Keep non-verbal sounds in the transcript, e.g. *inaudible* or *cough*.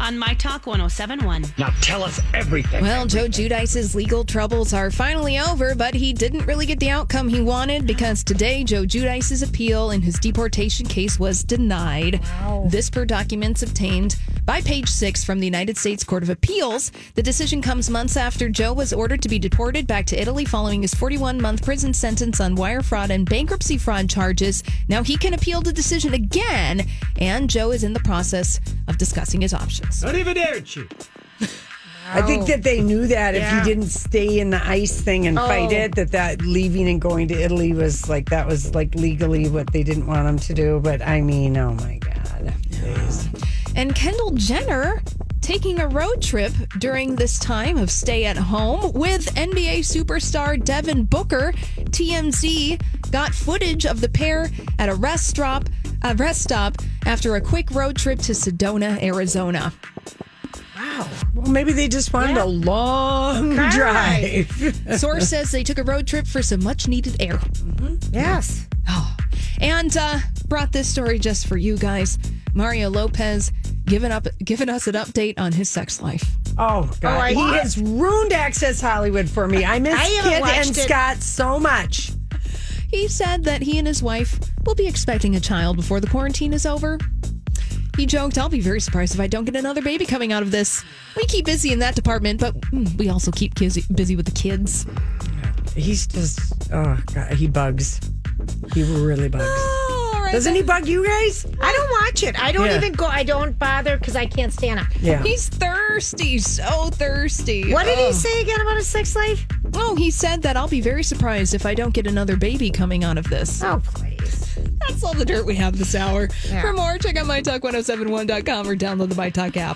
on My Talk 1071. Now tell us everything. Well, Joe Giudice's legal troubles are finally over, but he didn't really get the outcome he wanted because today Joe Giudice's appeal in his deportation case was denied. Wow. This per documents obtained by page six from the United States Court of Appeals. The decision comes months after Joe was ordered to be deported back to Italy following his 41 month prison sentence on wire fraud and bankruptcy fraud charges. Now he can appeal the decision again, and Joe is in the process of discussing his options. Arrivederci. I think that they knew that if he didn't stay in the ICE thing and fight oh. it, that that leaving and going to Italy was like that was like legally what they didn't want him to do. But I mean, oh my god, please. And Kendall Jenner taking a road trip during this time of stay at home with NBA superstar Devin Booker. TMZ got footage of the pair at a rest stop, a rest stop after a quick road trip to Sedona, Arizona. Wow. Well, maybe they just wanted a long drive. *laughs* Source says they took a road trip for some much needed air. yes. Oh. And uh, brought this story just for you guys. Mario Lopez giving up giving us an update on his sex life. Oh god, I- he has ruined Access Hollywood for me. I miss I haven't Kit watched and it. Scott so much. He said that he and his wife will be expecting a child before the quarantine is over. He joked, I'll be very surprised if I don't get another baby coming out of this. We keep busy in that department, but mm, we also keep busy, with the kids. He's just oh god, he bugs. He really bugs. Doesn't he bug you guys? I don't watch it. I don't Yeah. even go. I don't bother because I can't stand it. Yeah. He's thirsty, so thirsty. What did Oh. he say again about his sex life? Oh, he said that I'll be very surprised if I don't get another baby coming out of this. Oh, please. That's all the dirt we have this hour. Yeah. For more, check out mytalk1071.com or download the MyTalk app.